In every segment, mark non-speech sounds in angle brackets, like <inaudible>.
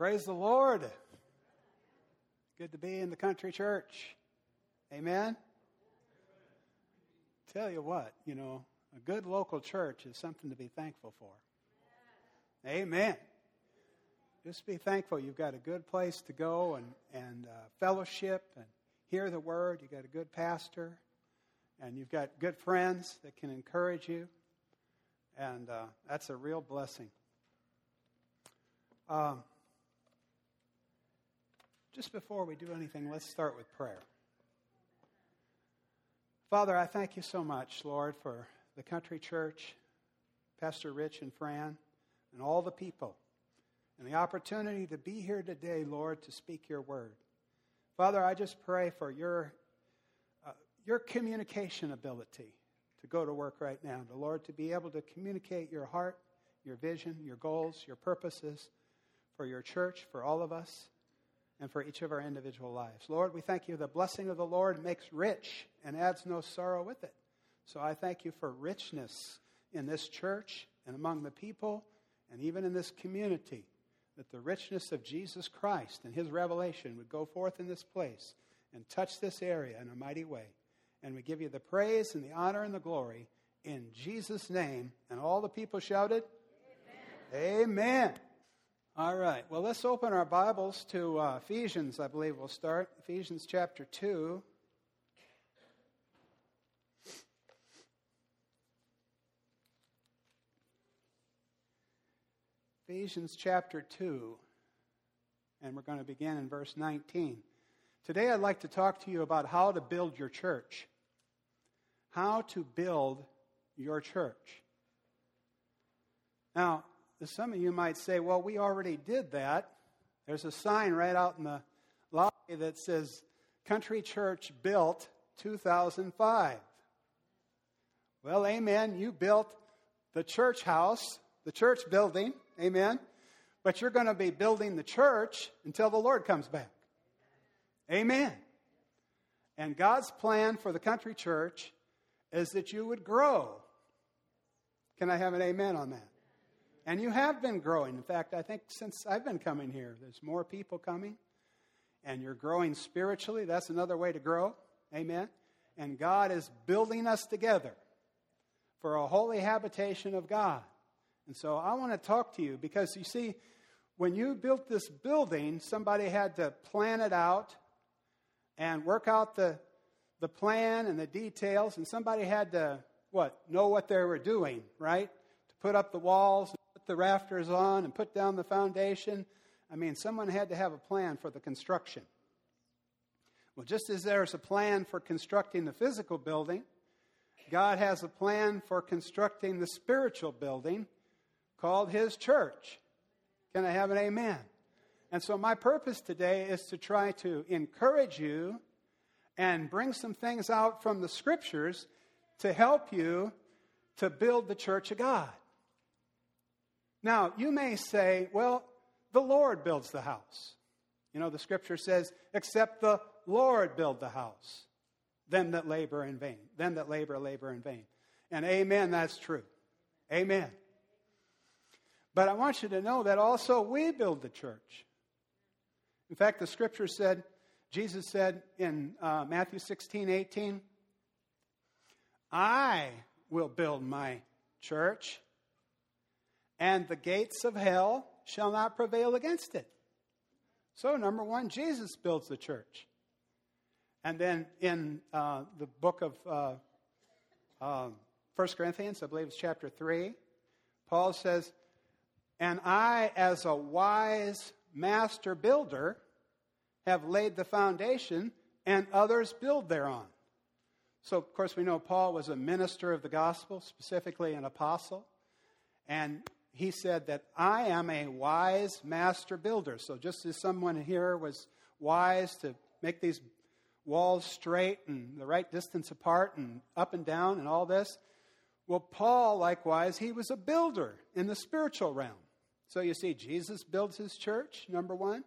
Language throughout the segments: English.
Praise the Lord. Good to be in the country church. Amen. Tell you what, you know, a good local church is something to be thankful for. Amen. Just be thankful you've got a good place to go and, and uh, fellowship and hear the word. You've got a good pastor and you've got good friends that can encourage you. And uh, that's a real blessing. Um, just before we do anything, let's start with prayer. Father, I thank you so much, Lord, for the country church, Pastor Rich and Fran, and all the people, and the opportunity to be here today, Lord, to speak your word. Father, I just pray for your, uh, your communication ability to go to work right now. The Lord, to be able to communicate your heart, your vision, your goals, your purposes for your church, for all of us and for each of our individual lives. Lord, we thank you. The blessing of the Lord makes rich and adds no sorrow with it. So I thank you for richness in this church and among the people and even in this community, that the richness of Jesus Christ and his revelation would go forth in this place and touch this area in a mighty way. And we give you the praise and the honor and the glory in Jesus' name. And all the people shouted, Amen. Amen. All right. Well, let's open our Bibles to uh, Ephesians, I believe we'll start. Ephesians chapter 2. Ephesians chapter 2. And we're going to begin in verse 19. Today, I'd like to talk to you about how to build your church. How to build your church. Now, some of you might say, well, we already did that. There's a sign right out in the lobby that says Country Church built 2005. Well, amen. You built the church house, the church building, amen. But you're going to be building the church until the Lord comes back. Amen. And God's plan for the country church is that you would grow. Can I have an amen on that? And you have been growing. In fact, I think since I've been coming here, there's more people coming. And you're growing spiritually. That's another way to grow. Amen. And God is building us together for a holy habitation of God. And so I want to talk to you because you see, when you built this building, somebody had to plan it out and work out the, the plan and the details, and somebody had to, what, know what they were doing, right? To put up the walls the rafters on and put down the foundation. I mean, someone had to have a plan for the construction. Well, just as there's a plan for constructing the physical building, God has a plan for constructing the spiritual building called His church. Can I have an amen? And so, my purpose today is to try to encourage you and bring some things out from the scriptures to help you to build the church of God. Now, you may say, well, the Lord builds the house. You know, the scripture says, except the Lord build the house, them that labor in vain. Them that labor, labor in vain. And amen, that's true. Amen. But I want you to know that also we build the church. In fact, the scripture said, Jesus said in uh, Matthew 16, 18, I will build my church, and the gates of hell shall not prevail against it. So, number one, Jesus builds the church. And then in uh, the book of uh, uh, 1 Corinthians, I believe it's chapter 3, Paul says, And I, as a wise master builder, have laid the foundation, and others build thereon. So, of course, we know Paul was a minister of the gospel, specifically an apostle. And he said that I am a wise master builder. So just as someone here was wise to make these walls straight and the right distance apart and up and down and all this, well, Paul, likewise, he was a builder in the spiritual realm. So you see, Jesus builds his church, number one.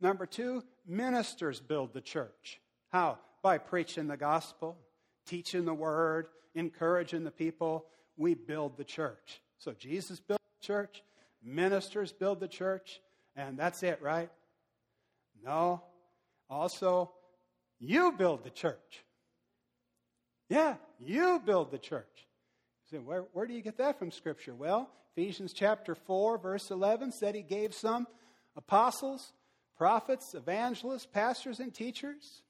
Number two, ministers build the church. How? By preaching the gospel, teaching the word, encouraging the people. We build the church. So Jesus built church, ministers build the church, and that's it, right? No. Also, you build the church. Yeah, you build the church. Say, where, where do you get that from Scripture? Well, Ephesians chapter 4, verse 11 said he gave some apostles, prophets, evangelists, pastors, and teachers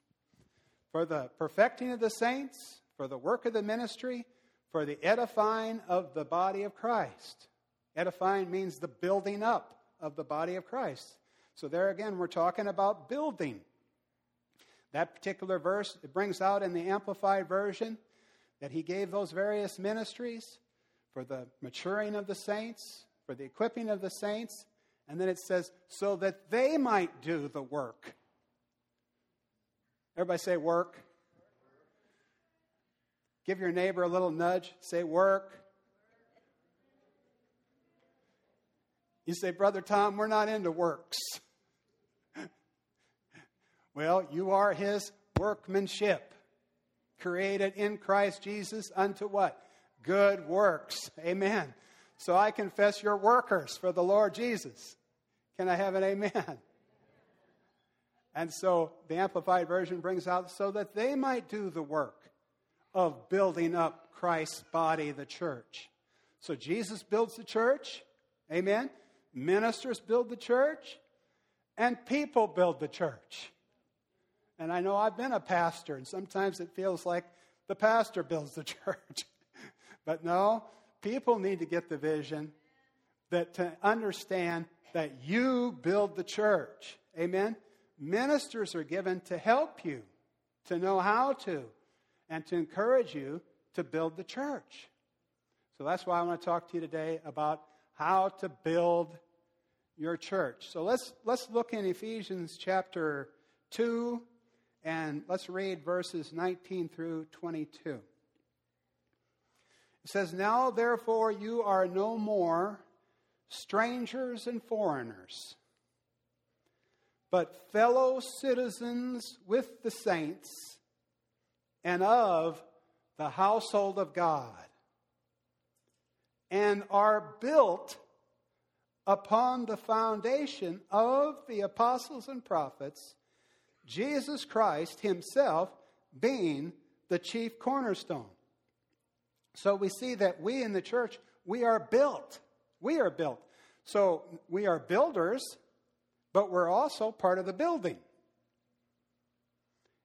for the perfecting of the saints, for the work of the ministry, for the edifying of the body of Christ. Edifying means the building up of the body of Christ. So, there again, we're talking about building. That particular verse, it brings out in the Amplified Version that he gave those various ministries for the maturing of the saints, for the equipping of the saints, and then it says, so that they might do the work. Everybody say work. Give your neighbor a little nudge. Say work. You say, Brother Tom, we're not into works. <laughs> well, you are his workmanship, created in Christ Jesus unto what? Good works. Amen. So I confess you're workers for the Lord Jesus. Can I have an amen? <laughs> And so the Amplified Version brings out so that they might do the work of building up Christ's body, the church. So Jesus builds the church. Amen ministers build the church, and people build the church. And I know I've been a pastor, and sometimes it feels like the pastor builds the <laughs> church. but no, people need to get the vision that to understand that you build the church. Amen. Ministers are given to help you, to know how to, and to encourage you to build the church. So that's why I want to talk to you today about how to build your church. So let's, let's look in Ephesians chapter 2 and let's read verses 19 through 22. It says, Now therefore you are no more strangers and foreigners, but fellow citizens with the saints and of the household of God and are built upon the foundation of the apostles and prophets, Jesus Christ Himself being the chief cornerstone. So we see that we in the church, we are built. We are built. So we are builders, but we're also part of the building.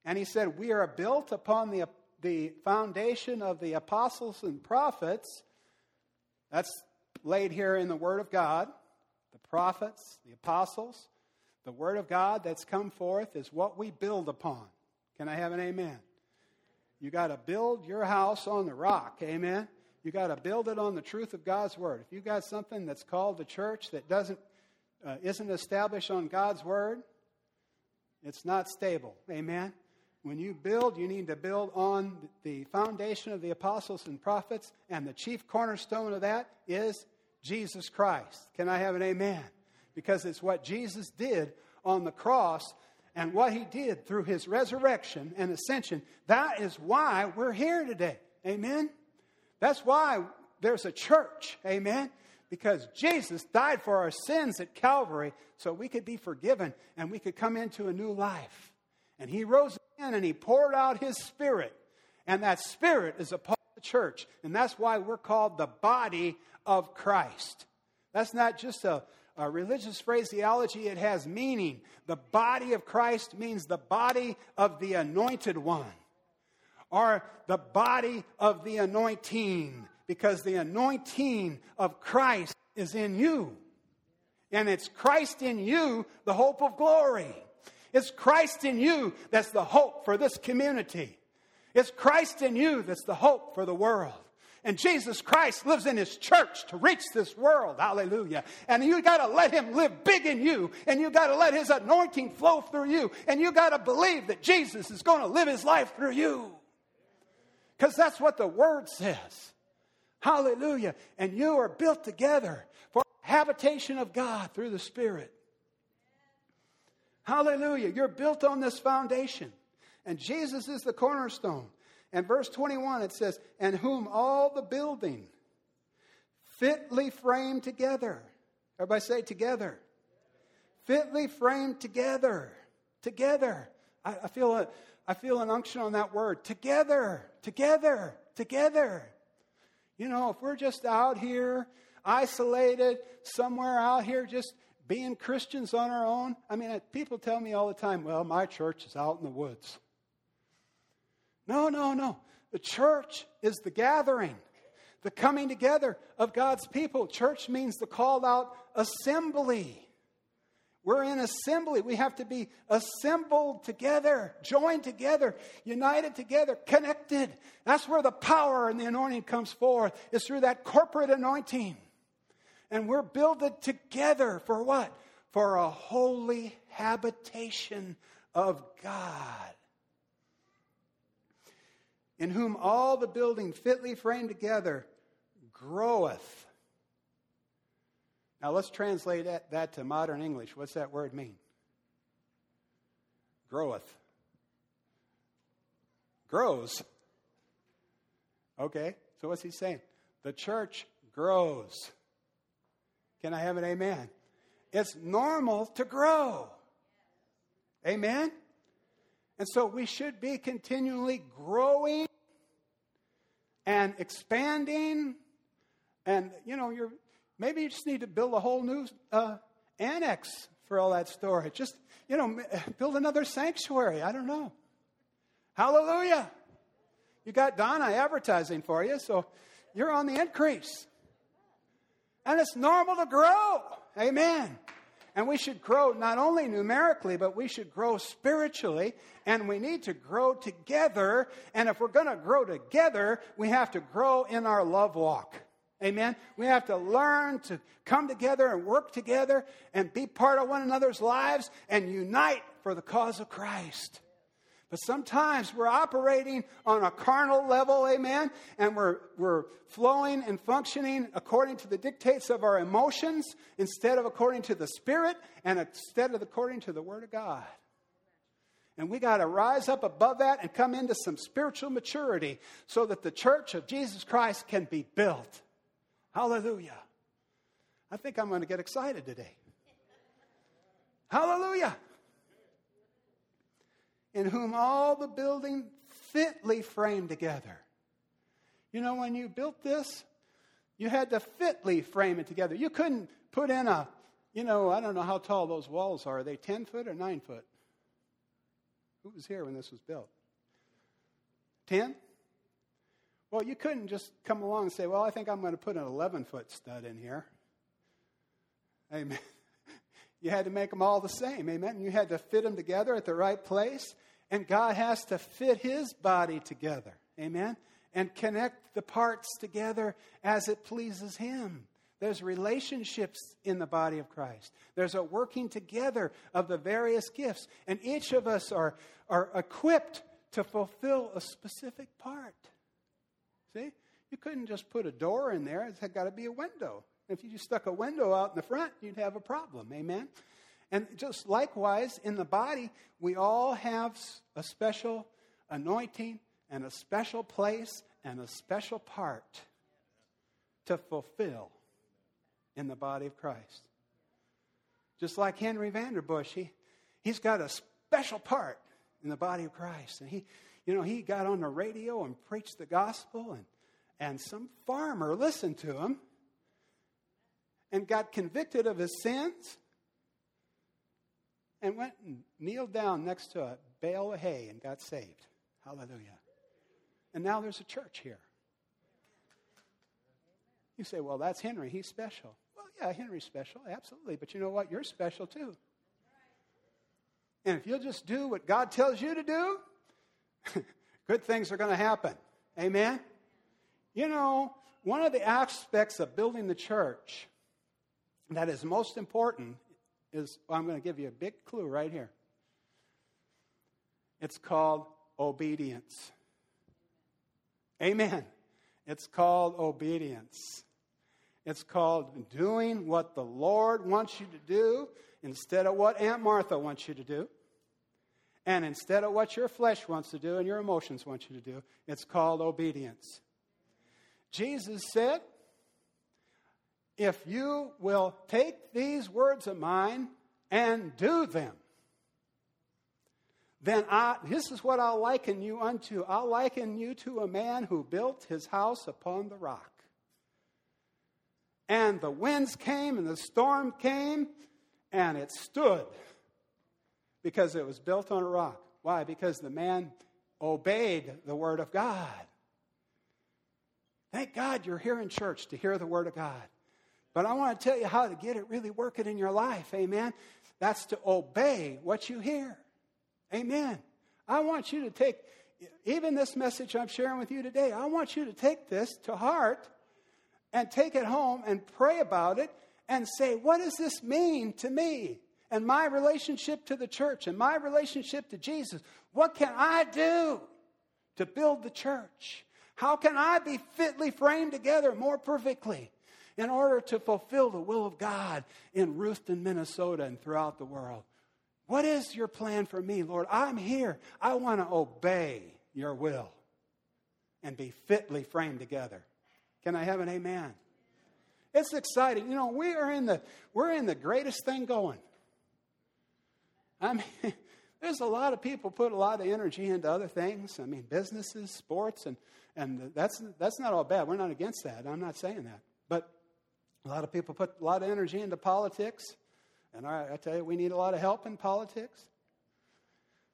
And he said, We are built upon the, the foundation of the apostles and prophets that's laid here in the Word of God. The prophets, the apostles, the Word of God that's come forth is what we build upon. Can I have an amen? You got to build your house on the rock. Amen. You got to build it on the truth of God's word. If you got something that's called the church that doesn't uh, isn't established on God's word, it's not stable. Amen. When you build, you need to build on the foundation of the apostles and prophets, and the chief cornerstone of that is Jesus Christ. Can I have an amen? Because it's what Jesus did on the cross and what he did through his resurrection and ascension. That is why we're here today. Amen? That's why there's a church. Amen? Because Jesus died for our sins at Calvary so we could be forgiven and we could come into a new life. And he rose again and he poured out his spirit. And that spirit is upon the church. And that's why we're called the body of Christ. That's not just a, a religious phraseology, it has meaning. The body of Christ means the body of the anointed one, or the body of the anointing, because the anointing of Christ is in you. And it's Christ in you, the hope of glory. It's Christ in you that's the hope for this community. It's Christ in you that's the hope for the world. And Jesus Christ lives in his church to reach this world. Hallelujah. And you got to let him live big in you. And you got to let his anointing flow through you. And you got to believe that Jesus is going to live his life through you. Because that's what the word says. Hallelujah. And you are built together for habitation of God through the Spirit. Hallelujah. You're built on this foundation. And Jesus is the cornerstone. And verse 21, it says, And whom all the building fitly framed together. Everybody say together. fitly framed together. Together. I, I, feel a, I feel an unction on that word. Together, together, together. You know, if we're just out here, isolated, somewhere out here, just being Christians on our own, I mean, uh, people tell me all the time, well, my church is out in the woods. No, no, no. The church is the gathering, the coming together of God's people. Church means the called out assembly. We're in assembly. We have to be assembled together, joined together, united together, connected. That's where the power and the anointing comes forth. It's through that corporate anointing. And we're builded together for what? For a holy habitation of God. In whom all the building fitly framed together groweth now let's translate that, that to modern English. What's that word mean? Groweth. Grows. Okay, so what's he saying? The church grows. Can I have an amen? It's normal to grow. Amen? And so we should be continually growing and expanding. And, you know, you're Maybe you just need to build a whole new uh, annex for all that storage. Just, you know, <laughs> build another sanctuary. I don't know. Hallelujah. You got Donna advertising for you, so you're on the increase. And it's normal to grow. Amen. And we should grow not only numerically, but we should grow spiritually. And we need to grow together. And if we're going to grow together, we have to grow in our love walk. Amen. We have to learn to come together and work together and be part of one another's lives and unite for the cause of Christ. But sometimes we're operating on a carnal level, amen, and we're, we're flowing and functioning according to the dictates of our emotions instead of according to the Spirit and instead of according to the Word of God. And we got to rise up above that and come into some spiritual maturity so that the church of Jesus Christ can be built. Hallelujah. I think I'm going to get excited today. Hallelujah. In whom all the building fitly framed together. You know, when you built this, you had to fitly frame it together. You couldn't put in a, you know, I don't know how tall those walls are. Are they 10 foot or 9 foot? Who was here when this was built? 10? Well, you couldn't just come along and say, Well, I think I'm going to put an 11 foot stud in here. Amen. <laughs> You had to make them all the same. Amen. You had to fit them together at the right place. And God has to fit his body together. Amen. And connect the parts together as it pleases him. There's relationships in the body of Christ. There's a working together of the various gifts. And each of us are, are equipped to fulfill a specific part. See? You couldn't just put a door in there, it's got to be a window. If you just stuck a window out in the front, you'd have a problem. Amen? And just likewise, in the body, we all have a special anointing and a special place and a special part to fulfill in the body of Christ. Just like Henry Vanderbush, he, he's got a special part in the body of Christ. And he, you know, he got on the radio and preached the gospel, and, and some farmer listened to him and got convicted of his sins and went and kneeled down next to a bale of hay and got saved. Hallelujah. And now there's a church here. You say, well, that's Henry. He's special. Well, yeah, Henry's special. Absolutely. But you know what? You're special too. And if you'll just do what God tells you to do, <laughs> good things are going to happen. Amen? You know, one of the aspects of building the church that is most important is I'm going to give you a big clue right here. It's called obedience. Amen. It's called obedience. It's called doing what the Lord wants you to do instead of what Aunt Martha wants you to do. And instead of what your flesh wants to do and your emotions want you to do, it's called obedience. Jesus said, If you will take these words of mine and do them, then I, this is what I'll liken you unto. I'll liken you to a man who built his house upon the rock. And the winds came and the storm came, and it stood because it was built on a rock. Why? Because the man obeyed the word of God. Thank God you're here in church to hear the word of God. But I want to tell you how to get it really working in your life. Amen. That's to obey what you hear. Amen. I want you to take, even this message I'm sharing with you today, I want you to take this to heart and take it home and pray about it and say, what does this mean to me and my relationship to the church and my relationship to Jesus? What can I do to build the church? How can I be fitly framed together more perfectly in order to fulfill the will of God in Ruthton, Minnesota, and throughout the world? What is your plan for me, Lord? I'm here. I want to obey your will and be fitly framed together. Can I have an amen? It's exciting. You know, we are in the we're in the greatest thing going. I mean, <laughs> there's a lot of people put a lot of energy into other things. I mean, businesses, sports, and and that's that's not all bad. We're not against that. I'm not saying that. But a lot of people put a lot of energy into politics and I, I tell you, we need a lot of help in politics.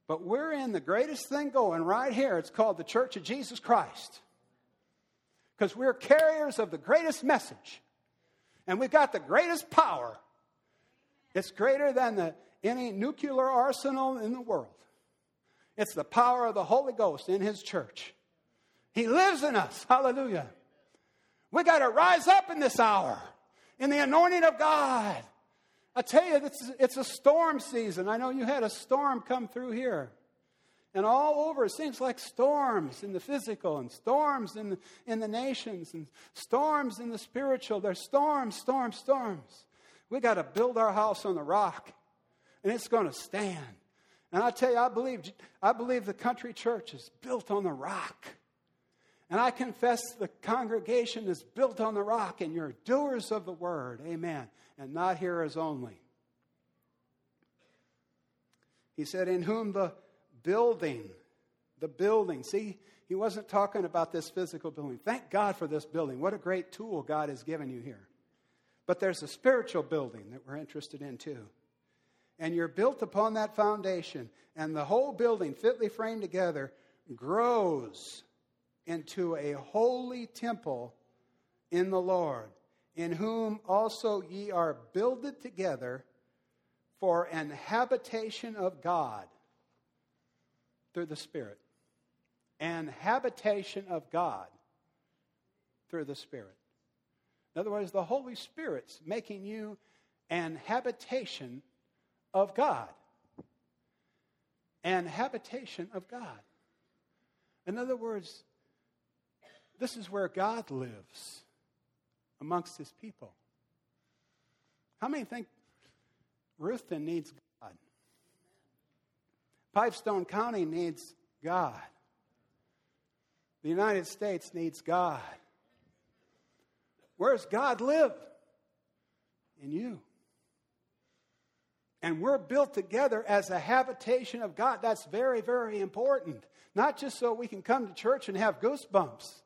But we're in the greatest thing going right here. It's called the Church of Jesus Christ. Because we're carriers of the greatest message. And we've got the greatest power. It's greater than the, any nuclear arsenal in the world. It's the power of the Holy Ghost in His church. He lives in us. Hallelujah. We got to rise up in this hour in the anointing of God. I tell you, it's, it's a storm season. I know you had a storm come through here. And all over, it seems like storms in the physical and storms in the, in the nations and storms in the spiritual. There's storms, storms, storms. We got to build our house on the rock, and it's going to stand. And I tell you, I believe, I believe the country church is built on the rock. And I confess the congregation is built on the rock, and you're doers of the word. Amen and not hearers only. He said, In whom the building, the building, see, he wasn't talking about this physical building. Thank God for this building. What a great tool God has given you here. But there's a spiritual building that we're interested in too. And you're built upon that foundation, and the whole building, fitly framed together, grows into a holy temple in the Lord in whom also ye are builded together for an habitation of God through the Spirit. An habitation of God through the Spirit. In other words, the Holy Spirit's making you an habitation of God. An habitation of God. In other words, this is where God lives amongst his people. How many think Ruthton needs God? Pipestone County needs God. The United States needs God. Where does God live? In you. And we're built together as a habitation of God. That's very, very important. Not just so we can come to church and have goosebumps.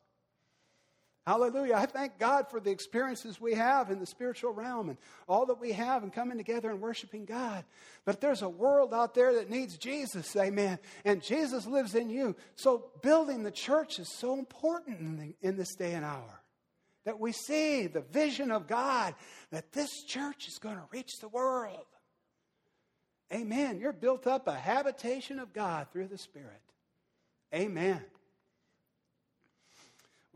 Hallelujah. I thank God for the experiences we have in the spiritual realm and all that we have in coming together and worshiping God. But there's a world out there that needs Jesus, amen. And Jesus lives in you. So building the church is so important in, the, in this day and hour. That we see the vision of God that this church is going to reach the world. Amen. You're built up a habitation of God through the Spirit. Amen.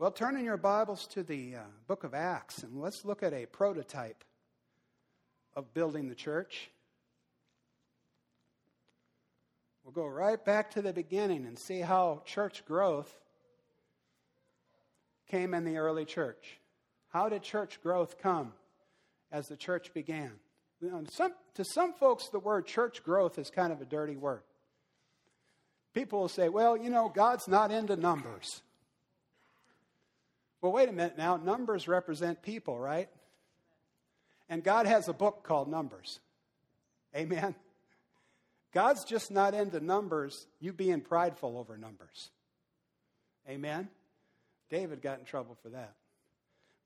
Well, turn in your Bibles to the uh, book of Acts and let's look at a prototype of building the church. We'll go right back to the beginning and see how church growth came in the early church. How did church growth come as the church began? Some, to some folks, the word church growth is kind of a dirty word. People will say, well, you know, God's not into numbers. Well, wait a minute now. Numbers represent people, right? And God has a book called Numbers. Amen. God's just not into numbers, you being prideful over numbers. Amen. David got in trouble for that.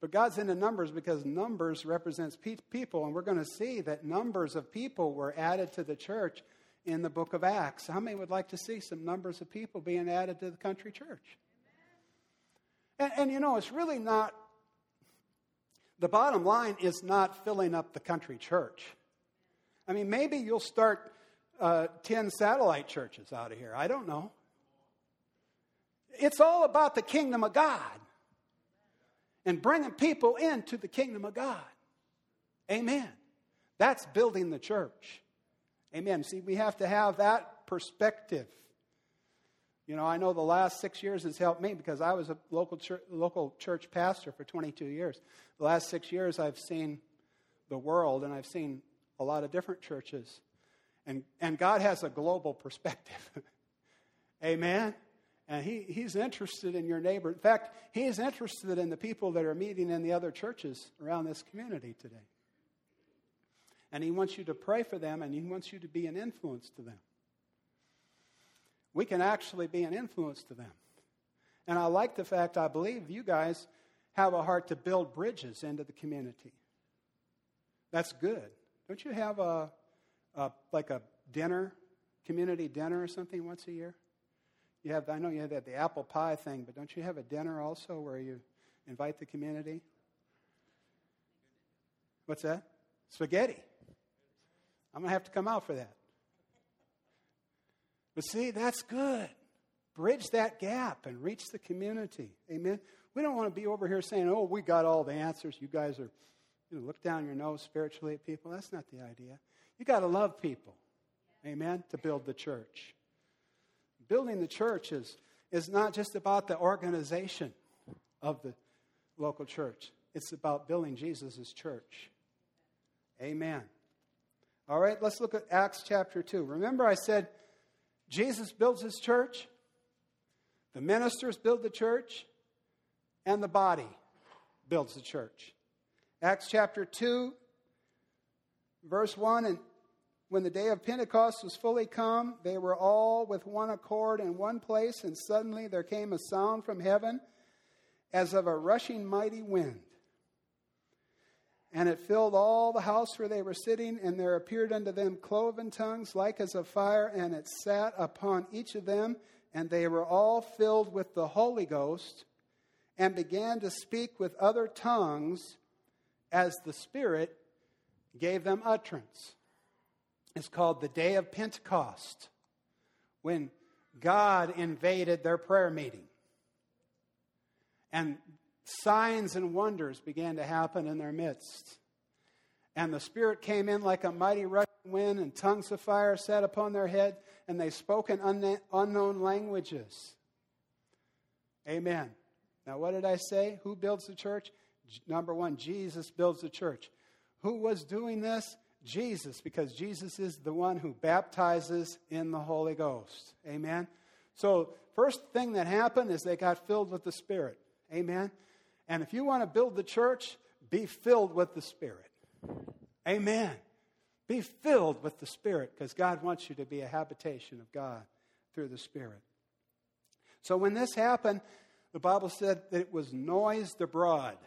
But God's into numbers because numbers represents pe- people, and we're going to see that numbers of people were added to the church in the book of Acts. How many would like to see some numbers of people being added to the country church? And, and you know, it's really not, the bottom line is not filling up the country church. I mean, maybe you'll start uh, 10 satellite churches out of here. I don't know. It's all about the kingdom of God and bringing people into the kingdom of God. Amen. That's building the church. Amen. See, we have to have that perspective. You know, I know the last six years has helped me because I was a local church, local church pastor for 22 years. The last six years, I've seen the world and I've seen a lot of different churches. And, and God has a global <laughs> perspective. Amen. And he, he's interested in your neighbor. In fact, he's interested in the people that are meeting in the other churches around this community today. And he wants you to pray for them and he wants you to be an influence to them. We can actually be an influence to them. And I like the fact I believe you guys have a heart to build bridges into the community. That's good. Don't you have a, a like a dinner, community dinner or something once a year? You have, I know you have the apple pie thing, but don't you have a dinner also where you invite the community? What's that? Spaghetti. I'm going to have to come out for that. But see, that's good. Bridge that gap and reach the community. Amen. We don't want to be over here saying, oh, we got all the answers. You guys are, you know, look down your nose spiritually at people. That's not the idea. You got to love people. Amen. To build the church building the church is, is not just about the organization of the local church, it's about building Jesus' church. Amen. All right, let's look at Acts chapter 2. Remember, I said Jesus builds his church, the ministers build the church, and the body builds the church. Acts chapter 2, verse 1 and when the day of Pentecost was fully come, they were all with one accord in one place, and suddenly there came a sound from heaven as of a rushing mighty wind. And it filled all the house where they were sitting, and there appeared unto them cloven tongues like as of fire, and it sat upon each of them, and they were all filled with the Holy Ghost, and began to speak with other tongues as the Spirit gave them utterance It's called the Day of Pentecost, when God invaded their prayer meeting. And signs and wonders began to happen in their midst. And the Spirit came in like a mighty rushing wind, and tongues of fire sat upon their head, and they spoke in unknown languages. Amen. Now, what did I say? Who builds the church? Number one, Jesus builds the church. Who was doing this? Jesus because Jesus is the one who baptizes in the Holy Ghost. Amen. So, first thing that happened is they got filled with the Spirit. Amen. And if you want to build the church, be filled with the Spirit. Amen. Be filled with the Spirit because God wants you to be a habitation of God through the Spirit. So, when this happened, the Bible said that it was noised abroad.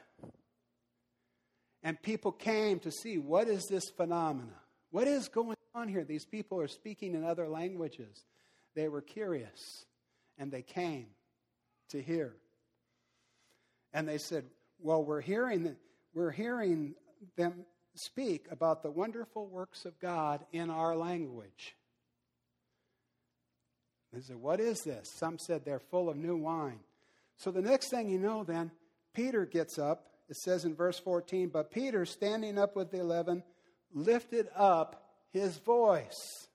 And people came to see what is this phenomena? What is going on here? These people are speaking in other languages. They were curious and they came to hear. And they said, Well, we're hearing, we're hearing them speak about the wonderful works of God in our language. They said, What is this? Some said they're full of new wine. So the next thing you know, then, Peter gets up it says in verse 14, But Peter, standing up with the eleven, lifted up his voice.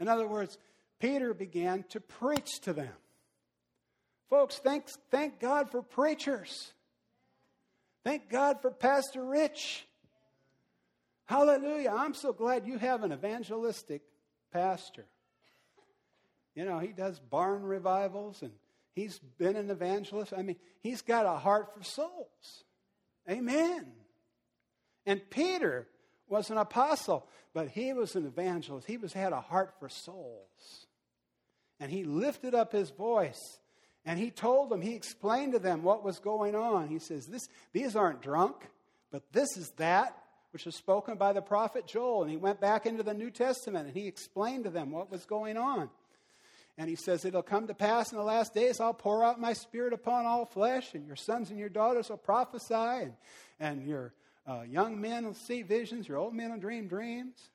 In other words, Peter began to preach to them. Folks, thanks, thank God for preachers. Thank God for Pastor Rich. Hallelujah. I'm so glad you have an evangelistic pastor. You know, he does barn revivals and He's been an evangelist. I mean, he's got a heart for souls. Amen. And Peter was an apostle, but he was an evangelist. He was had a heart for souls. And he lifted up his voice and he told them, he explained to them what was going on. He says, this, These aren't drunk, but this is that which was spoken by the prophet Joel. And he went back into the New Testament and he explained to them what was going on. And he says, It'll come to pass in the last days, I'll pour out my spirit upon all flesh, and your sons and your daughters will prophesy, and, and your uh, young men will see visions, your old men will dream dreams.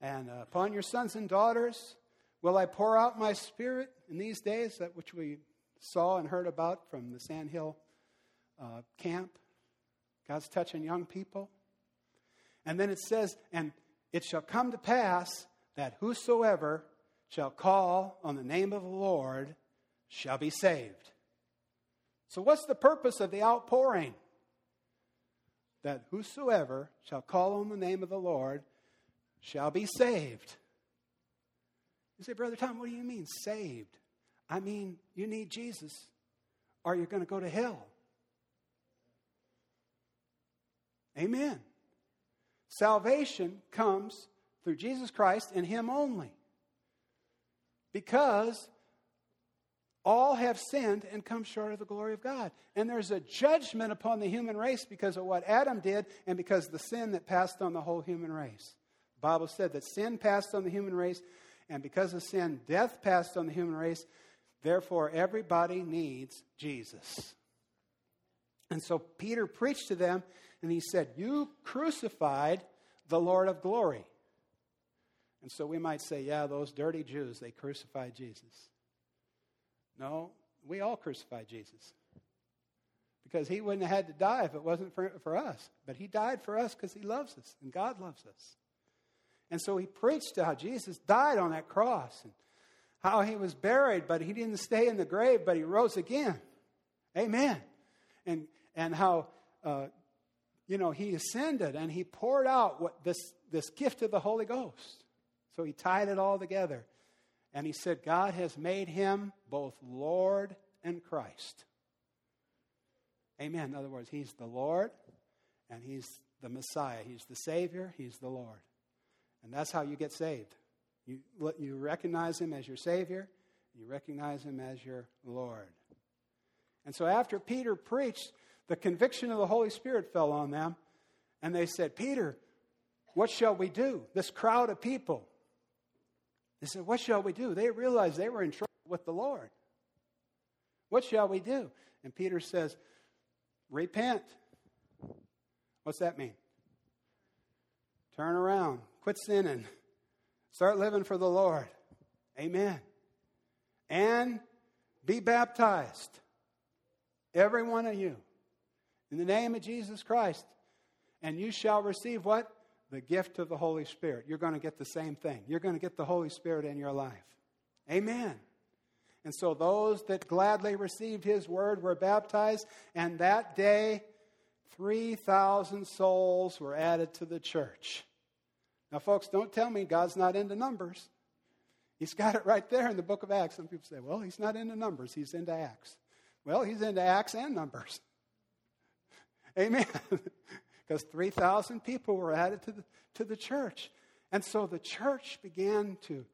And uh, upon your sons and daughters will I pour out my spirit in these days, that which we saw and heard about from the Sandhill uh, camp. God's touching young people. And then it says, And it shall come to pass that whosoever shall call on the name of the Lord shall be saved. So, what's the purpose of the outpouring? That whosoever shall call on the name of the Lord shall be saved. You say, Brother Tom, what do you mean saved? I mean, you need Jesus or you're going to go to hell. Amen. Salvation comes through Jesus Christ and Him only because all have sinned and come short of the glory of God. And there's a judgment upon the human race because of what Adam did and because the sin that passed on the whole human race. The Bible said that sin passed on the human race, and because of sin, death passed on the human race. Therefore, everybody needs Jesus. And so Peter preached to them, and he said, You crucified the Lord of glory. And so we might say, yeah, those dirty Jews, they crucified Jesus. No, we all crucified Jesus. Because he wouldn't have had to die if it wasn't for, for us. But he died for us because he loves us and God loves us. And so he preached how Jesus died on that cross and how he was buried, but he didn't stay in the grave, but he rose again. Amen. And, and how, uh, you know, he ascended and he poured out what this, this gift of the Holy Ghost. So he tied it all together. And he said, God has made him both Lord and Christ. Amen. In other words, he's the Lord and he's the Messiah. He's the Savior, he's the Lord. And that's how you get saved. You, you recognize him as your Savior, you recognize him as your Lord. And so after Peter preached, the conviction of the Holy Spirit fell on them, and they said, Peter, what shall we do? This crowd of people. They said, What shall we do? They realized they were in trouble with the Lord. What shall we do? And Peter says, Repent. What's that mean? Turn around, quit sinning, start living for the Lord. Amen. And be baptized, every one of you, in the name of Jesus Christ. And you shall receive what? the gift of the Holy Spirit. You're going to get the same thing. You're going to get the Holy Spirit in your life. Amen. And so those that gladly received his word were baptized, and that day 3,000 souls were added to the church. Now, folks, don't tell me God's not into numbers. He's got it right there in the book of Acts. Some people say, well, he's not into numbers, he's into Acts. Well, he's into Acts and numbers. <laughs> Amen. <laughs> because 3,000 people were added to the, to the church. And so the church began to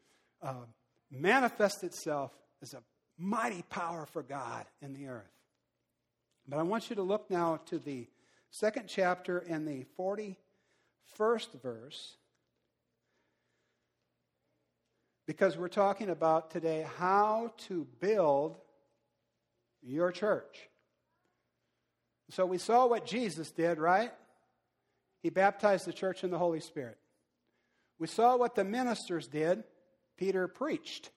uh, manifest itself as a mighty power for God in the earth. But I want you to look now to the second chapter and the 41st verse. Because we're talking about today how to build your church. So we saw what Jesus did, right? He baptized the church in the Holy Spirit. We saw what the ministers did. Peter preached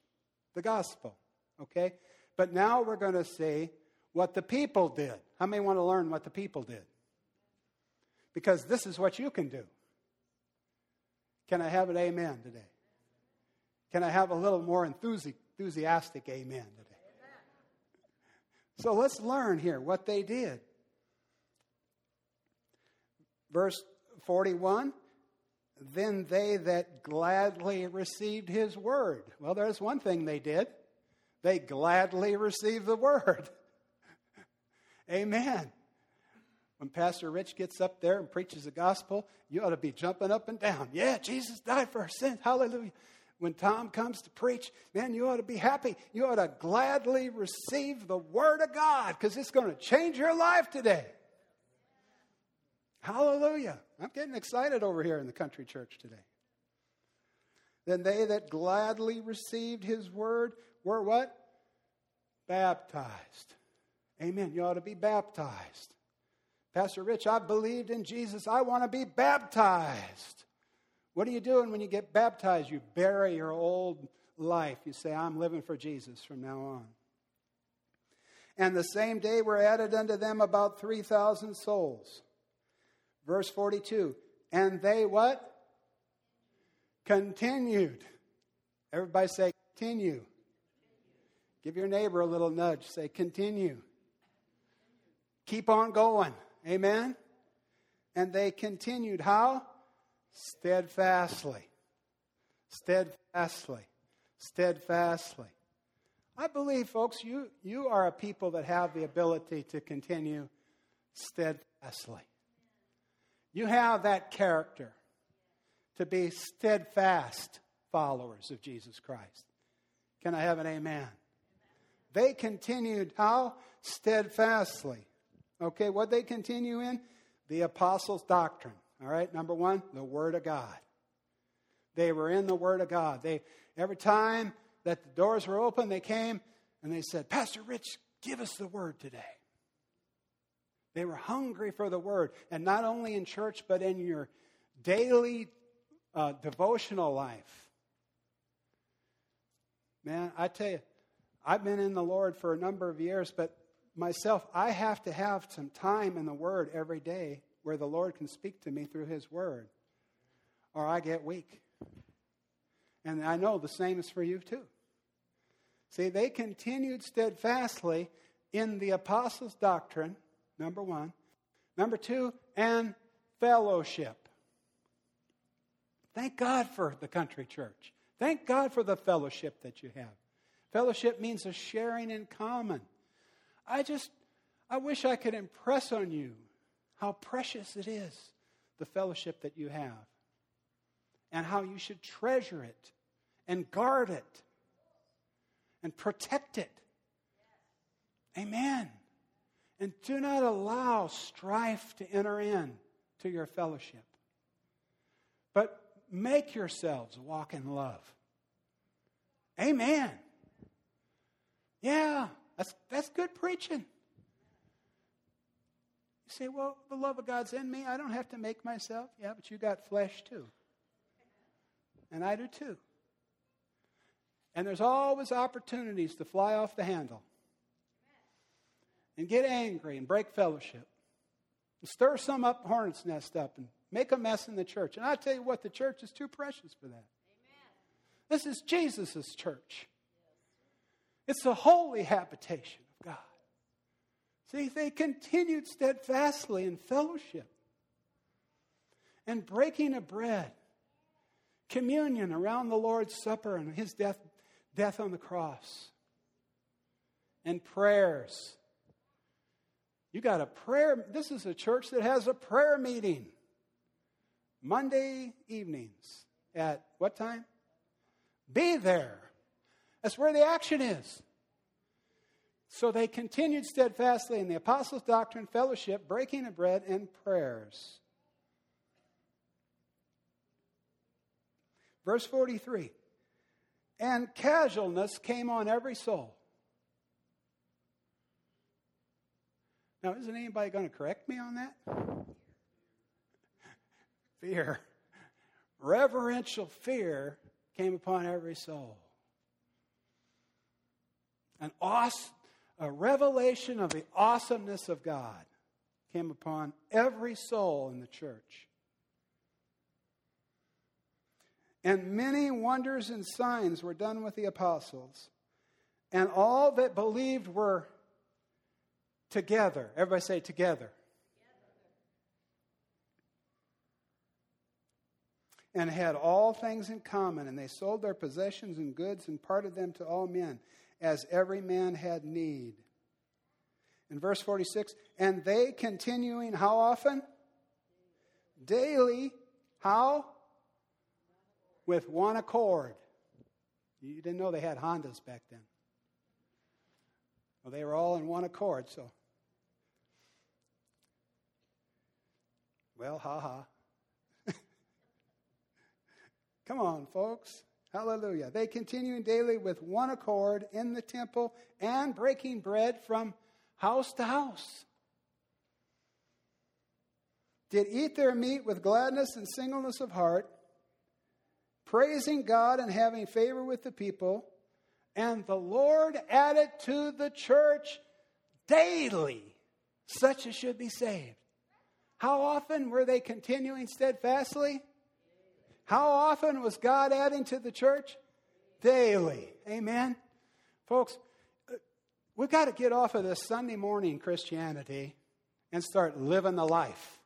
the gospel. Okay? But now we're going to see what the people did. How many want to learn what the people did? Because this is what you can do. Can I have an amen today? Can I have a little more enthusiastic amen today? So let's learn here what they did. Verse 41 Then they that gladly received his word. Well, there's one thing they did they gladly received the word. <laughs> Amen. When Pastor Rich gets up there and preaches the gospel, you ought to be jumping up and down. Yeah, Jesus died for our sins. Hallelujah. When Tom comes to preach, man, you ought to be happy. You ought to gladly receive the word of God because it's going to change your life today. Hallelujah. I'm getting excited over here in the country church today. Then they that gladly received his word were what? Baptized. Amen. You ought to be baptized. Pastor Rich, I believed in Jesus. I want to be baptized. What are you doing when you get baptized? You bury your old life. You say, I'm living for Jesus from now on. And the same day were added unto them about 3,000 souls. Verse 42. And they what? Continued. Everybody say, continue. Give your neighbor a little nudge. Say, continue. Keep on going. Amen? And they continued how? Steadfastly. Steadfastly. Steadfastly. I believe, folks, you, you are a people that have the ability to continue steadfastly. You have that character to be steadfast followers of Jesus Christ. Can I have an amen? They continued how? Steadfastly. Okay, what they continue in? The apostles' doctrine. All right, number one, the Word of God. They were in the Word of God. They every time that the doors were open, they came and they said, Pastor Rich, give us the Word today. They were hungry for the Word, and not only in church, but in your daily uh, devotional life. Man, I tell you, I've been in the Lord for a number of years, but myself, I have to have some time in the Word every day where the Lord can speak to me through His Word, or I get weak. And I know the same is for you too. See, they continued steadfastly in the apostles' doctrine, number one. Number two, and fellowship. Thank God for the country church. Thank God for the fellowship that you have. Fellowship means a sharing in common. I just, I wish I could impress on you how precious it is, the fellowship that you have, and how you should treasure it and guard it and protect it. Amen. And do not allow strife to enter in to your fellowship. But make yourselves walk in love. Amen. Yeah, that's, that's good preaching. Say, well, the love of God's in me. I don't have to make myself. Yeah, but you got flesh too. And I do too. And there's always opportunities to fly off the handle and get angry and break fellowship and stir some up hornet's nest up and make a mess in the church. And I tell you what, the church is too precious for that. Amen. This is Jesus' church. It's the holy habitation of God. See, they continued steadfastly in fellowship and breaking of bread, communion around the Lord's Supper and his death, death on the cross, and prayers. You got a prayer. This is a church that has a prayer meeting Monday evenings at what time? Be there. That's where the action is. So they continued steadfastly in the apostles' doctrine, fellowship, breaking of bread, and prayers. Verse 43 And casualness came on every soul. Now, isn't anybody going to correct me on that? Fear. Reverential fear came upon every soul an awesome, a revelation of the awesomeness of God came upon every soul in the church. And many wonders and signs were done with the apostles, and all that believed were together. Everybody say together. and had all things in common, and they sold their possessions and goods and parted them to all men as every man had need. in verse 46 and they continuing how often? Daily. How? With one accord. You didn't know they had Hondas back then. Well, they were all in one accord, so. Well, ha ha. <laughs> Come on, folks. Hallelujah. They continuing daily with one accord in the temple and breaking bread from house to house. Did eat their meat with gladness and singleness of heart, praising God and having favor with the people. And the Lord added to the church daily such as should be saved. How often were they continuing steadfastly? How often was God adding to the church? Daily. Amen. Folks, uh, we've got to get off of this Sunday morning Christianity and start living the life.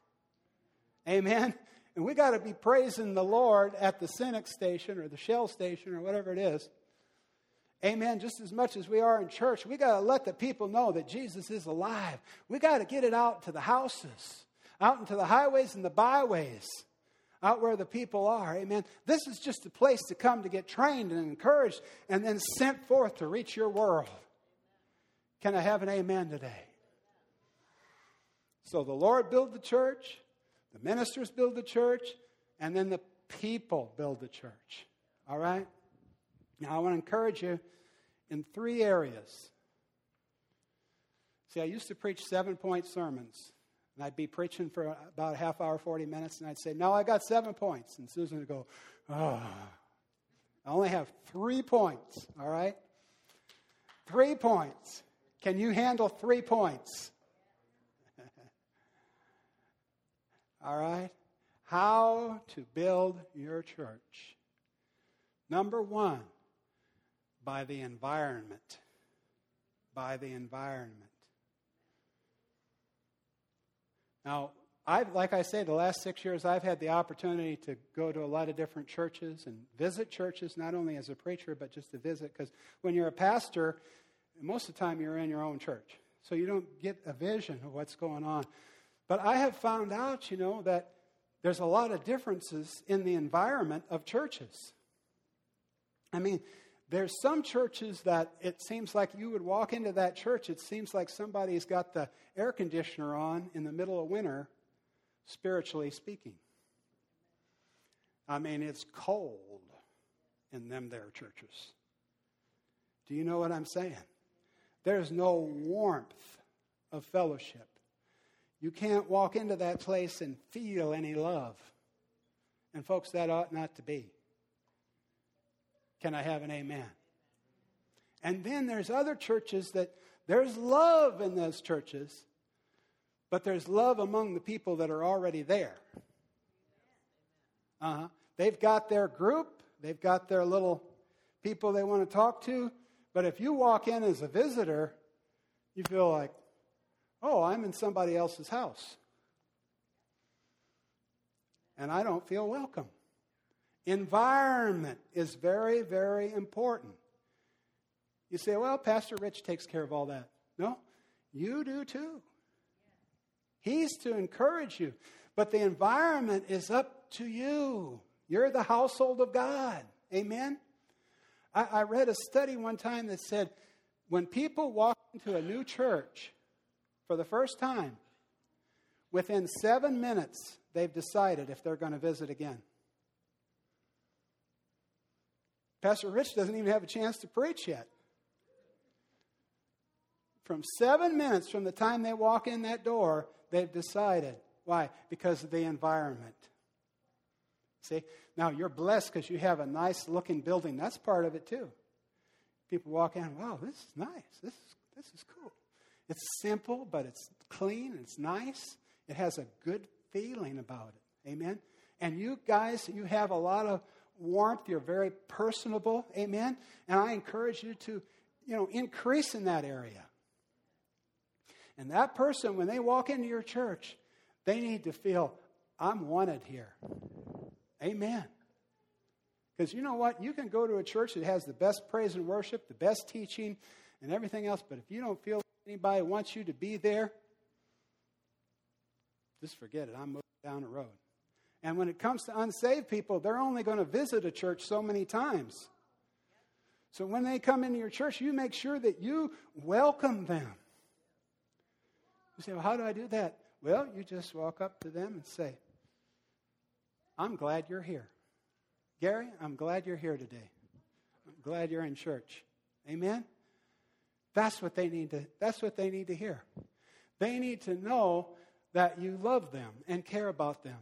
Amen. And we got to be praising the Lord at the Cenex station or the Shell station or whatever it is. Amen. Just as much as we are in church, we got to let the people know that Jesus is alive. We got to get it out to the houses, out into the highways and the byways, out where the people are. Amen. This is just a place to come to get trained and encouraged and then sent forth to reach your world. Can I have an amen today? So the Lord built the church, the ministers build the church, and then the people build the church. All right? Now, I want to encourage you in three areas. See, I used to preach seven point sermons. And I'd be preaching for about a half hour, 40 minutes, and I'd say, No, I got seven points. And Susan would go, Oh, I only have three points, all right? Three points. Can you handle three points? <laughs> All right? How to build your church. Number one, by the environment. By the environment. Now, I've, like I say, the last six years I've had the opportunity to go to a lot of different churches and visit churches, not only as a preacher, but just to visit. Because when you're a pastor, most of the time you're in your own church. So you don't get a vision of what's going on. But I have found out, you know, that there's a lot of differences in the environment of churches. I mean, there's some churches that it seems like you would walk into that church, it seems like somebody's got the air conditioner on in the middle of winter, spiritually speaking. I mean, it's cold in them there churches. Do you know what I'm saying? There's no warmth of fellowship. You can't walk into that place and feel any love. And, folks, that ought not to be. Can I have an amen? And then there's other churches that there's love in those churches, but there's love among the people that are already there. Uh-huh. They've got their group, they've got their little people they want to talk to, but if you walk in as a visitor, you feel like, oh, I'm in somebody else's house. And I don't feel welcome. Environment is very, very important. You say, well, Pastor Rich takes care of all that. No, you do too. He's to encourage you. But the environment is up to you. You're the household of God. Amen? I, I read a study one time that said when people walk into a new church for the first time, within seven minutes, they've decided if they're going to visit again. Pastor Rich doesn't even have a chance to preach yet. From seven minutes from the time they walk in that door, they've decided. Why? Because of the environment. See? Now, you're blessed because you have a nice looking building. That's part of it, too. People walk in, wow, this is nice. This is, this is cool. It's simple, but it's clean, it's nice. It has a good feeling about it. Amen? And you guys, you have a lot of warmth. You're very personable. Amen? And I encourage you to, you know, increase in that area. And that person, when they walk into your church, they need to feel, I'm wanted here. Amen. Because you know what? You can go to a church that has the best praise and worship, the best teaching, and everything else, but if you don't feel anybody wants you to be there, just forget it. I'm moving down the road. And when it comes to unsaved people, they're only going to visit a church so many times. So when they come into your church, you make sure that you welcome them. You say, Well, how do I do that? Well, you just walk up to them and say, I'm glad you're here. Gary, I'm glad you're here today. I'm glad you're in church. Amen? That's what they need to, that's what they need to hear. They need to know that you love them and care about them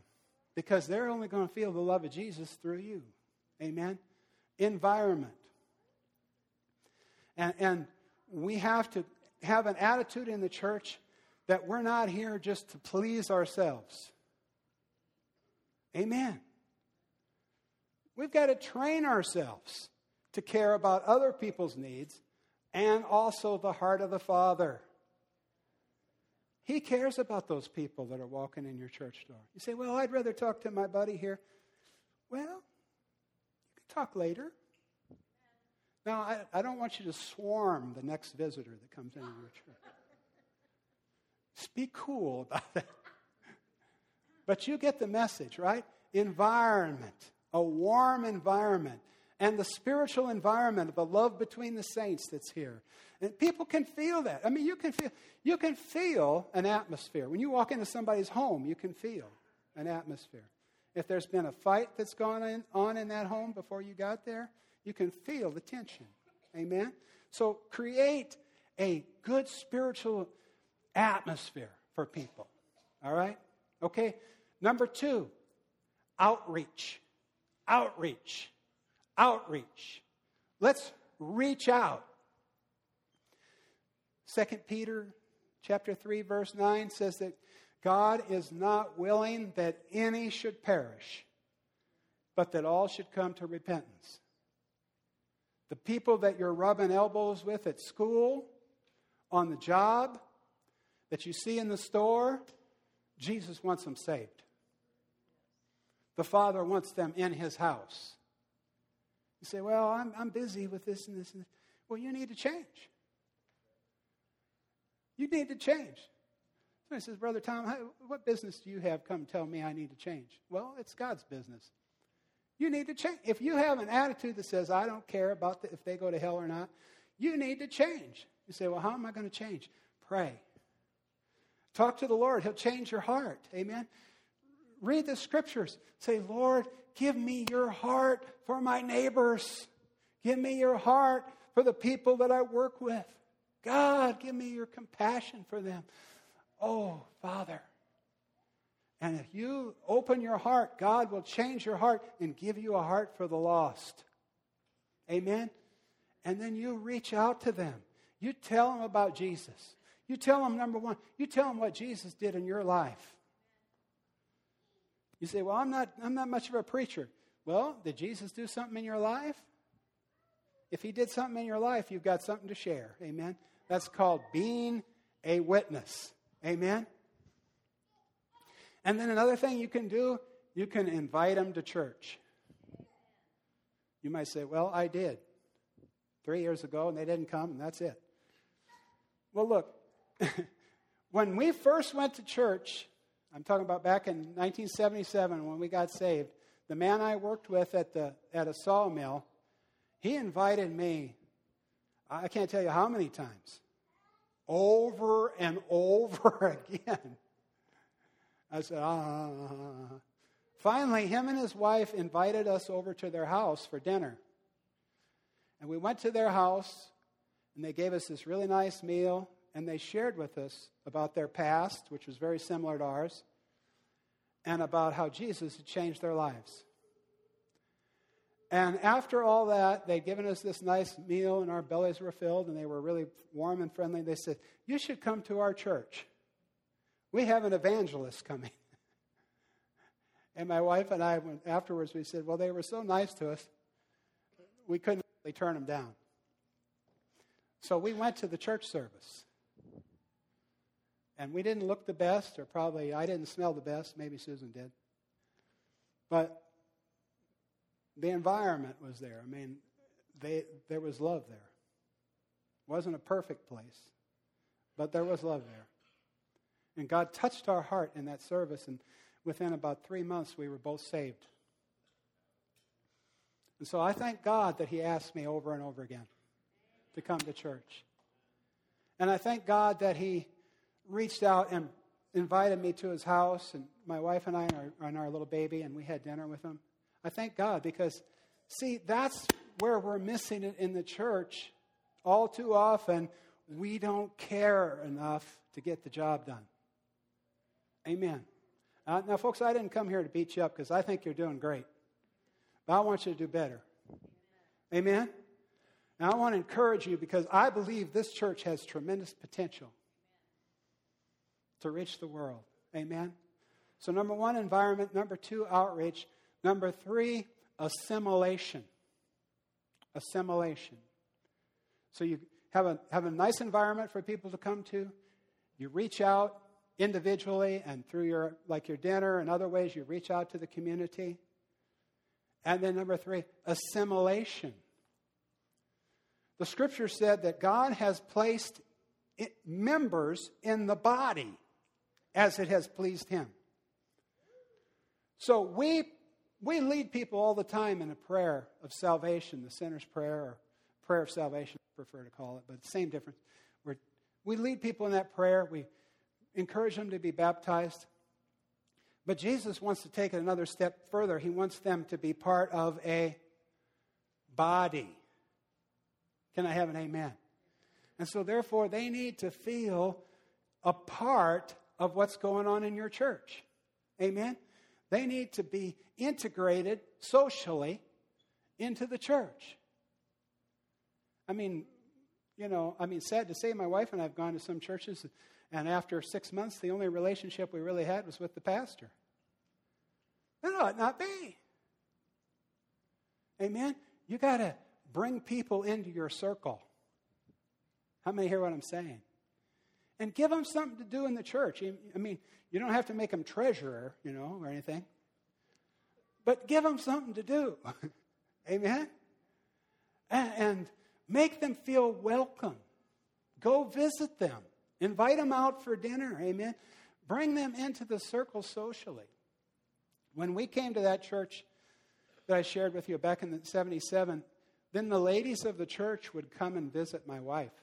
because they're only going to feel the love of Jesus through you. Amen? Environment. And, and we have to have an attitude in the church that we're not here just to please ourselves. Amen. We've got to train ourselves to care about other people's needs and also the heart of the Father. He cares about those people that are walking in your church door. You say, Well, I'd rather talk to my buddy here. Well, you can talk later. Now, I, I don't want you to swarm the next visitor that comes into your church. Just be cool about it. But you get the message, right? Environment, a warm environment, and the spiritual environment of the love between the saints that's here. And people can feel that. I mean, you can feel you can feel an atmosphere. When you walk into somebody's home, you can feel an atmosphere. If there's been a fight that's gone on in that home before you got there, you can feel the tension. Amen? So create a good spiritual atmosphere for people. All right? Okay? Number two, outreach. Outreach. Outreach. Let's reach out. Second Peter chapter 3 verse 9 says that God is not willing that any should perish, but that all should come to repentance. The people that you're rubbing elbows with at school, on the job, that you see in the store, Jesus wants them saved. The Father wants them in His house. You say, Well, I'm, I'm busy with this and this and this. Well, you need to change. You need to change. Somebody says, Brother Tom, how, what business do you have come tell me I need to change? Well, it's God's business. You need to change. If you have an attitude that says, I don't care about the, if they go to hell or not, you need to change. You say, Well, how am I going to change? Pray. Talk to the Lord. He'll change your heart. Amen. Read the scriptures. Say, Lord, give me your heart for my neighbors. Give me your heart for the people that I work with. God, give me your compassion for them. Oh, Father. And if you open your heart, God will change your heart and give you a heart for the lost. Amen? And then you reach out to them. You tell them about Jesus. You tell them, number one, you tell them what Jesus did in your life. You say, Well, I'm not, I'm not much of a preacher. Well, did Jesus do something in your life? If he did something in your life, you've got something to share. Amen. That's called being a witness. Amen. And then another thing you can do, you can invite them to church. You might say, Well, I did three years ago and they didn't come, and that's it. Well, look, <laughs> when we first went to church, I'm talking about back in 1977 when we got saved, the man I worked with at, the, at a sawmill, he invited me, I can't tell you how many times, over and over <laughs> again. I said, ah, ah, ah, ah. Finally, him and his wife invited us over to their house for dinner. And we went to their house, and they gave us this really nice meal and they shared with us about their past, which was very similar to ours, and about how Jesus had changed their lives. And after all that, they'd given us this nice meal, and our bellies were filled, and they were really warm and friendly. They said, You should come to our church. We have an evangelist coming. <laughs> and my wife and I, went, afterwards, we said, Well, they were so nice to us, we couldn't really turn them down. So we went to the church service. And we didn't look the best, or probably I didn't smell the best. Maybe Susan did. But the environment was there. I mean, they, there was love there. It wasn't a perfect place, but there was love there. And God touched our heart in that service, and within about three months, we were both saved. And so I thank God that He asked me over and over again to come to church. And I thank God that He reached out and invited me to His house, and my wife and I and our, and our little baby, and we had dinner with Him. I thank God because, see, that's where we're missing it in the church. All too often, we don't care enough to get the job done. Amen. Uh, now, folks, I didn't come here to beat you up because I think you're doing great. But I want you to do better. Amen. Now, I want to encourage you because I believe this church has tremendous potential to reach the world. Amen. So, number one, environment. Number two, outreach. Number three, assimilation. Assimilation. So, you have a, have a nice environment for people to come to. You reach out individually and through your, like your dinner and other ways, you reach out to the community. And then number three, assimilation. The scripture said that God has placed members in the body as it has pleased him. So we, we lead people all the time in a prayer of salvation, the sinner's prayer, or prayer of salvation, I prefer to call it, but same difference. We're, we lead people in that prayer. We encourage them to be baptized. But Jesus wants to take it another step further. He wants them to be part of a body. Can I have an amen? And so, therefore, they need to feel a part of what's going on in your church. Amen? They need to be integrated socially into the church. I mean, you know, I mean, sad to say, my wife and I have gone to some churches and after six months, the only relationship we really had was with the pastor. That ought not be. Amen? You got to bring people into your circle. How many hear what I'm saying? And give them something to do in the church. I mean, you don't have to make them treasurer, you know, or anything. But give them something to do. <laughs> Amen? And make them feel welcome. Go visit them. Invite them out for dinner. Amen. Bring them into the circle socially. When we came to that church that I shared with you back in the 77, then the ladies of the church would come and visit my wife.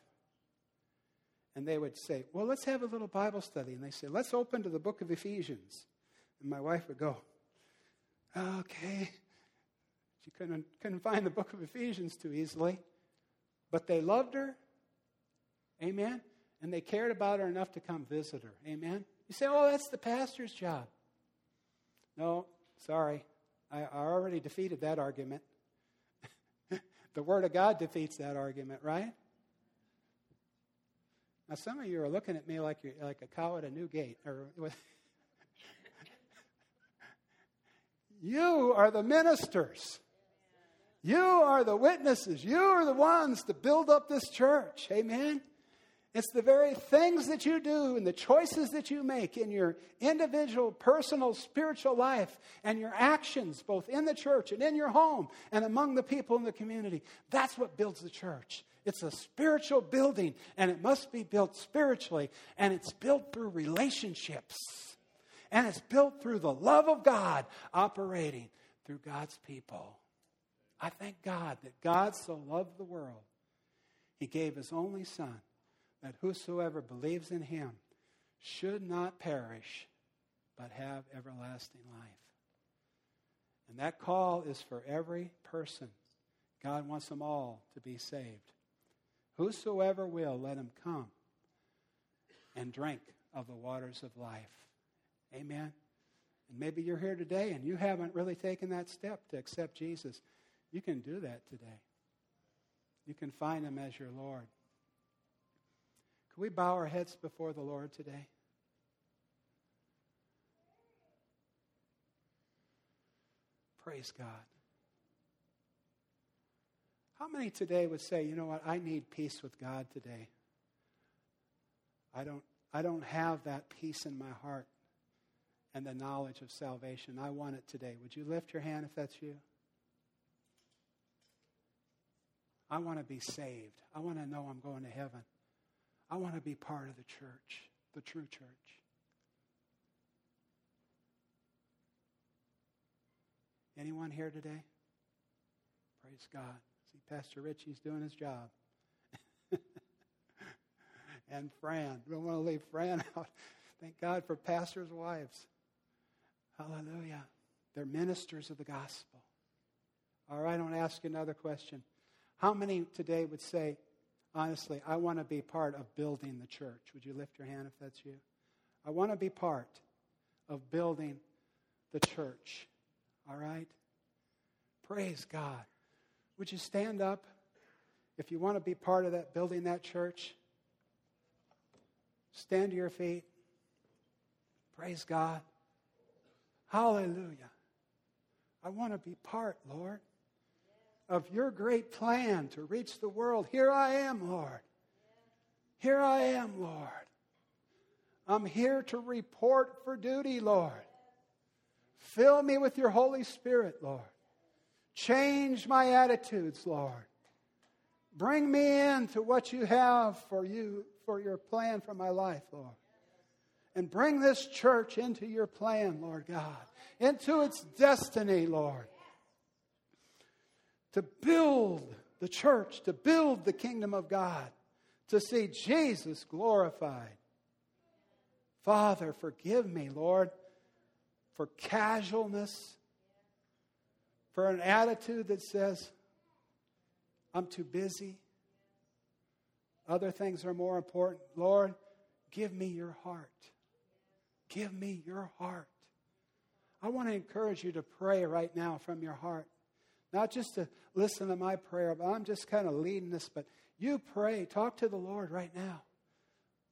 And they would say, Well, let's have a little Bible study. And they say, Let's open to the book of Ephesians. And my wife would go, Okay. She couldn't, couldn't find the book of Ephesians too easily. But they loved her. Amen and they cared about her enough to come visit her. Amen? You say, oh, that's the pastor's job. No, sorry. I, I already defeated that argument. <laughs> the Word of God defeats that argument, right? Now, some of you are looking at me like you're like a cow at a new gate. Or, <laughs> you are the ministers. You are the witnesses. You are the ones to build up this church. Amen? It's the very things that you do and the choices that you make in your individual, personal, spiritual life and your actions, both in the church and in your home and among the people in the community. That's what builds the church. It's a spiritual building, and it must be built spiritually, and it's built through relationships. And it's built through the love of God operating through God's people. I thank God that God so loved the world, He gave His only Son that whosoever believes in him should not perish, but have everlasting life. And that call is for every person. God wants them all to be saved. Whosoever will, let him come and drink of the waters of life. Amen. And maybe you're here today and you haven't really taken that step to accept Jesus. You can do that today. You can find him as your Lord. Can we bow our heads before the Lord today? Praise God. How many today would say, you know what, I need peace with God today? I don't, I don't have that peace in my heart and the knowledge of salvation. I want it today. Would you lift your hand if that's you? I want to be saved. I want to know I'm going to heaven. I want to be part of the church, the true church. Anyone here today? Praise God. Pastor Richie's doing his job. <laughs> and Fran. We don't want to leave Fran <laughs> out. Thank God for pastors' wives. Hallelujah. They're ministers of the gospel. All right, I want to ask you another question. How many today would say, honestly, I want to be part of building the church? Would you lift your hand if that's you? I want to be part of building the church. All right? Praise God. Would you stand up if you want to be part of that building that church? Stand to your feet. Praise God. Hallelujah. I want to be part, Lord, of your great plan to reach the world. Here I am, Lord. Here I am, Lord. I'm here to report for duty, Lord. Fill me with your Holy Spirit, Lord. Change my attitudes, Lord. Bring me into what you have for you, for your plan for my life, Lord. And bring this church into your plan, Lord God, into its destiny, Lord. To build the church, to build the kingdom of God, to see Jesus glorified. Father, forgive me, Lord, for casualness, for an attitude that says, I'm too busy. Other things are more important. Lord, give me your heart. Give me your heart. I want to encourage you to pray right now from your heart. Not just to listen to my prayer, but I'm just kind of leading this. But you pray, talk to the Lord right now.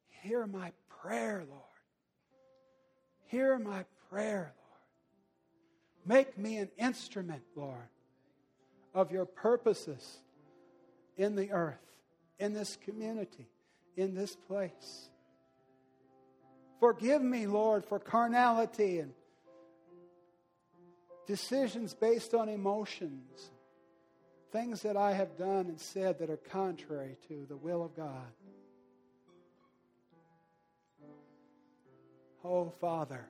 Hear my prayer, Lord. Hear my prayer. Make me an instrument, Lord, of your purposes in the earth, in this community, in this place. Forgive me, Lord, for carnality and decisions based on emotions, things that I have done and said that are contrary to the will of God. Oh, Father,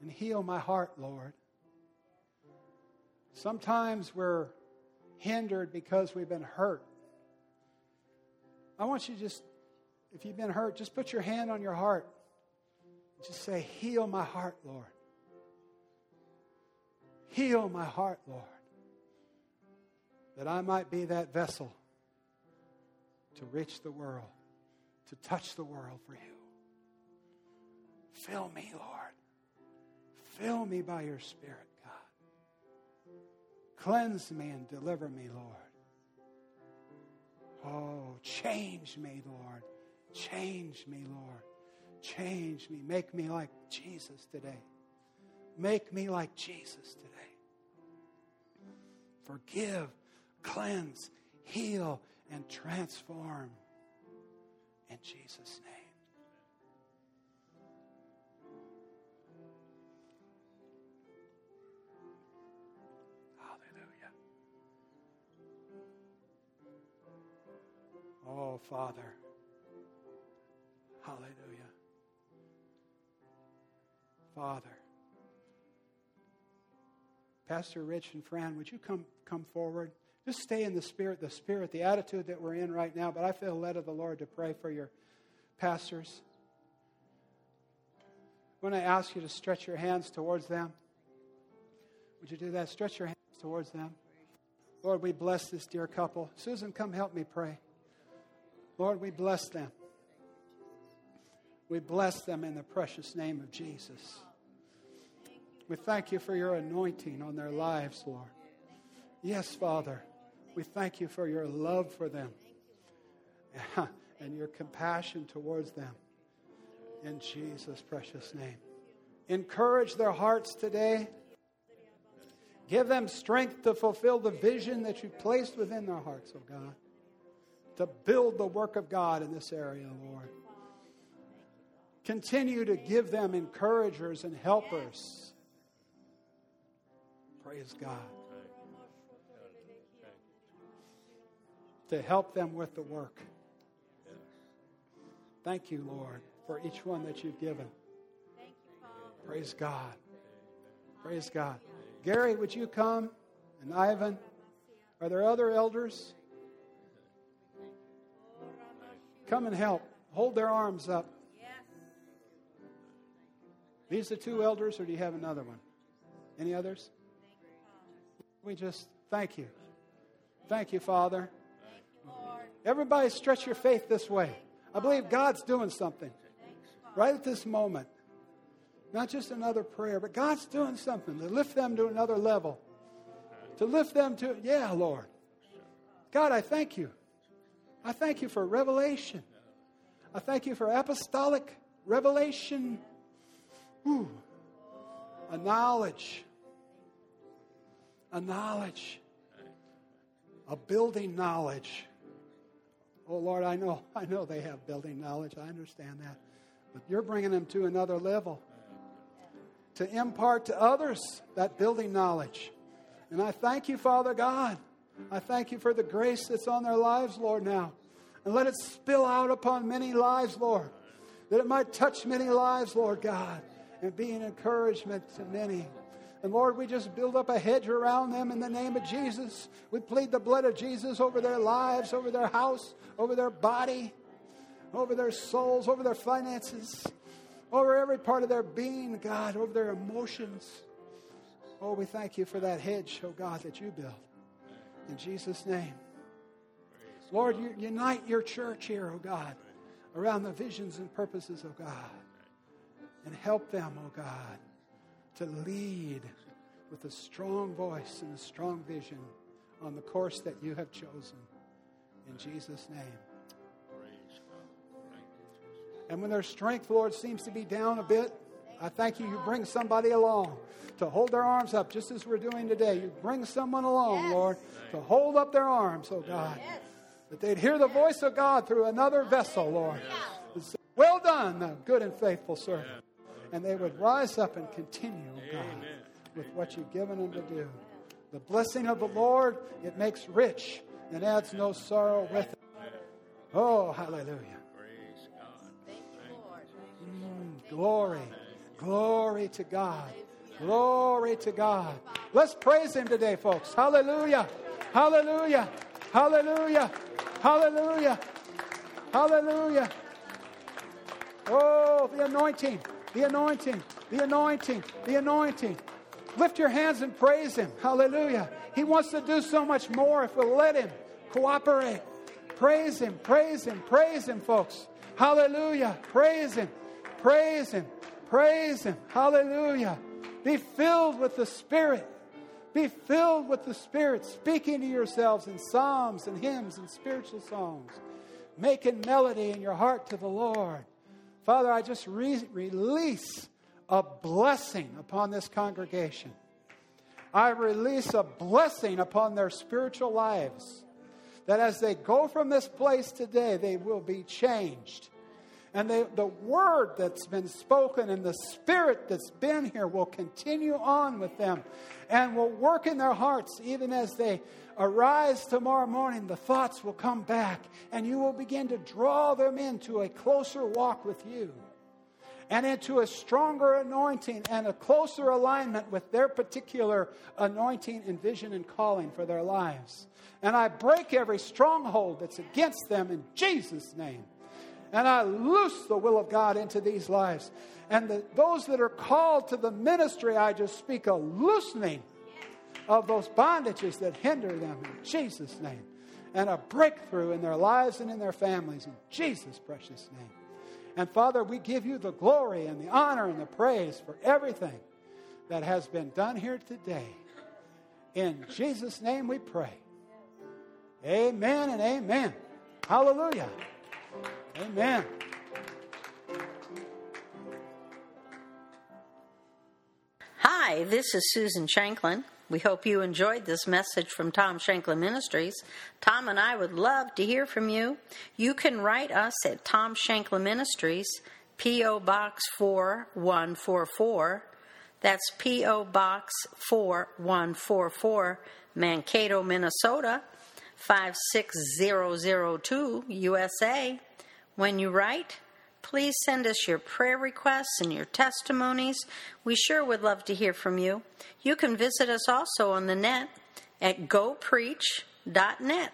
and heal my heart, Lord. Sometimes we're hindered because we've been hurt. I want you to just, if you've been hurt, just put your hand on your heart. Just say, Heal my heart, Lord. Heal my heart, Lord. That I might be that vessel to reach the world, to touch the world for you. Fill me, Lord. Fill me by your Spirit. God. Cleanse me and deliver me, Lord. Oh, change me, Lord. Change me, Lord. Change me. Make me like Jesus today. Make me like Jesus today. Forgive, cleanse, heal, and transform. In Jesus' name. Oh, Father. Hallelujah. Father. Pastor Rich and Fran, would you come, come forward? Just stay in the spirit, the spirit, the attitude that we're in right now. But I feel led of the Lord to pray for your pastors. When I ask you to stretch your hands towards them, would you do that? Stretch your hands towards them. Lord, we bless this dear couple. Susan, come help me pray. Lord, we bless them. We bless them in the precious name of Jesus. We thank you for your anointing on their lives, Lord. Yes, Father, we thank you for your love for them <laughs> and your compassion towards them. In Jesus' precious name. Encourage their hearts today. Give them strength to fulfill the vision that you placed within their hearts, oh God to build the work of God in this area, Lord. Continue to give them encouragers and helpers. Praise God. To help them with the work. Thank you, Lord, for each one that you've given. Praise God. Praise God. Gary, would you come? And Ivan, are there other elders? Come and help. Hold their arms up. These are two elders, or do you have another one? Any others? We just thank you. Thank you, Father. Everybody, stretch your faith this way. I believe God's doing something right at this moment. Not just another prayer, but God's doing something to lift them to another level. To lift them to, yeah, Lord. God, I thank you. I thank you for revelation. I thank you for apostolic revelation. Ooh, a knowledge. A knowledge. A building knowledge. Oh Lord, I know, I know they have building knowledge. I understand that. But you're bringing them to another level to impart to others that building knowledge. And I thank you, Father God. I thank you for the grace that's on their lives, Lord, now. And let it spill out upon many lives, Lord. That it might touch many lives, Lord God, and be an encouragement to many. And Lord, we just build up a hedge around them in the name of Jesus. We plead the blood of Jesus over their lives, over their house, over their body, over their souls, over their finances over every part of their being, God, over their emotions. Oh, we thank you for that hedge, oh God, that you built. In Jesus' name. Lord, you, unite your church here, oh God, around the visions and purposes of God. And help them, oh God, to lead with a strong voice and a strong vision on the course that you have chosen. In Jesus' name. And when their strength, Lord, seems to be down a bit, I thank you. You bring somebody along to hold their arms up, just as we're doing today. You bring someone along, yes. Lord, to hold up their arms, oh God. Yes. That they'd hear the voice of God through another vessel, Lord. Yes. Well done, good and faithful servant. And they would rise up and continue, oh God, with what you've given them to do. The blessing of the Lord, it makes rich and adds no sorrow with it. Oh, hallelujah. Mm, glory. Glory to God. Glory to God. Let's praise Him today, folks. Hallelujah. Hallelujah. Hallelujah. Hallelujah. Hallelujah. Oh, the anointing. The anointing. The anointing. The anointing. Lift your hands and praise Him. Hallelujah. He wants to do so much more if we'll let Him cooperate. Praise Him. Praise Him. Praise Him, folks. Hallelujah. Praise Him. Praise Him. Praise Him. Hallelujah. Be filled with the Spirit. Be filled with the Spirit, speaking to yourselves in psalms and hymns and spiritual songs, making melody in your heart to the Lord. Father, I just re- release a blessing upon this congregation. I release a blessing upon their spiritual lives. That as they go from this place today, they will be changed and they, the word that's been spoken and the spirit that's been here will continue on with them and will work in their hearts even as they arise tomorrow morning. The thoughts will come back and you will begin to draw them into a closer walk with you and into a stronger anointing and a closer alignment with their particular anointing and vision and calling for their lives. And I break every stronghold that's against them in Jesus' name. And I loose the will of God into these lives. And the, those that are called to the ministry, I just speak a loosening of those bondages that hinder them in Jesus' name. And a breakthrough in their lives and in their families in Jesus' precious name. And Father, we give you the glory and the honor and the praise for everything that has been done here today. In Jesus' name we pray. Amen and amen. Hallelujah. Amen. Hi, this is Susan Shanklin. We hope you enjoyed this message from Tom Shanklin Ministries. Tom and I would love to hear from you. You can write us at Tom Shanklin Ministries, P.O. Box 4144. That's P.O. Box 4144, Mankato, Minnesota 56002, USA. When you write, Please send us your prayer requests and your testimonies. We sure would love to hear from you. You can visit us also on the net at gopreach.net.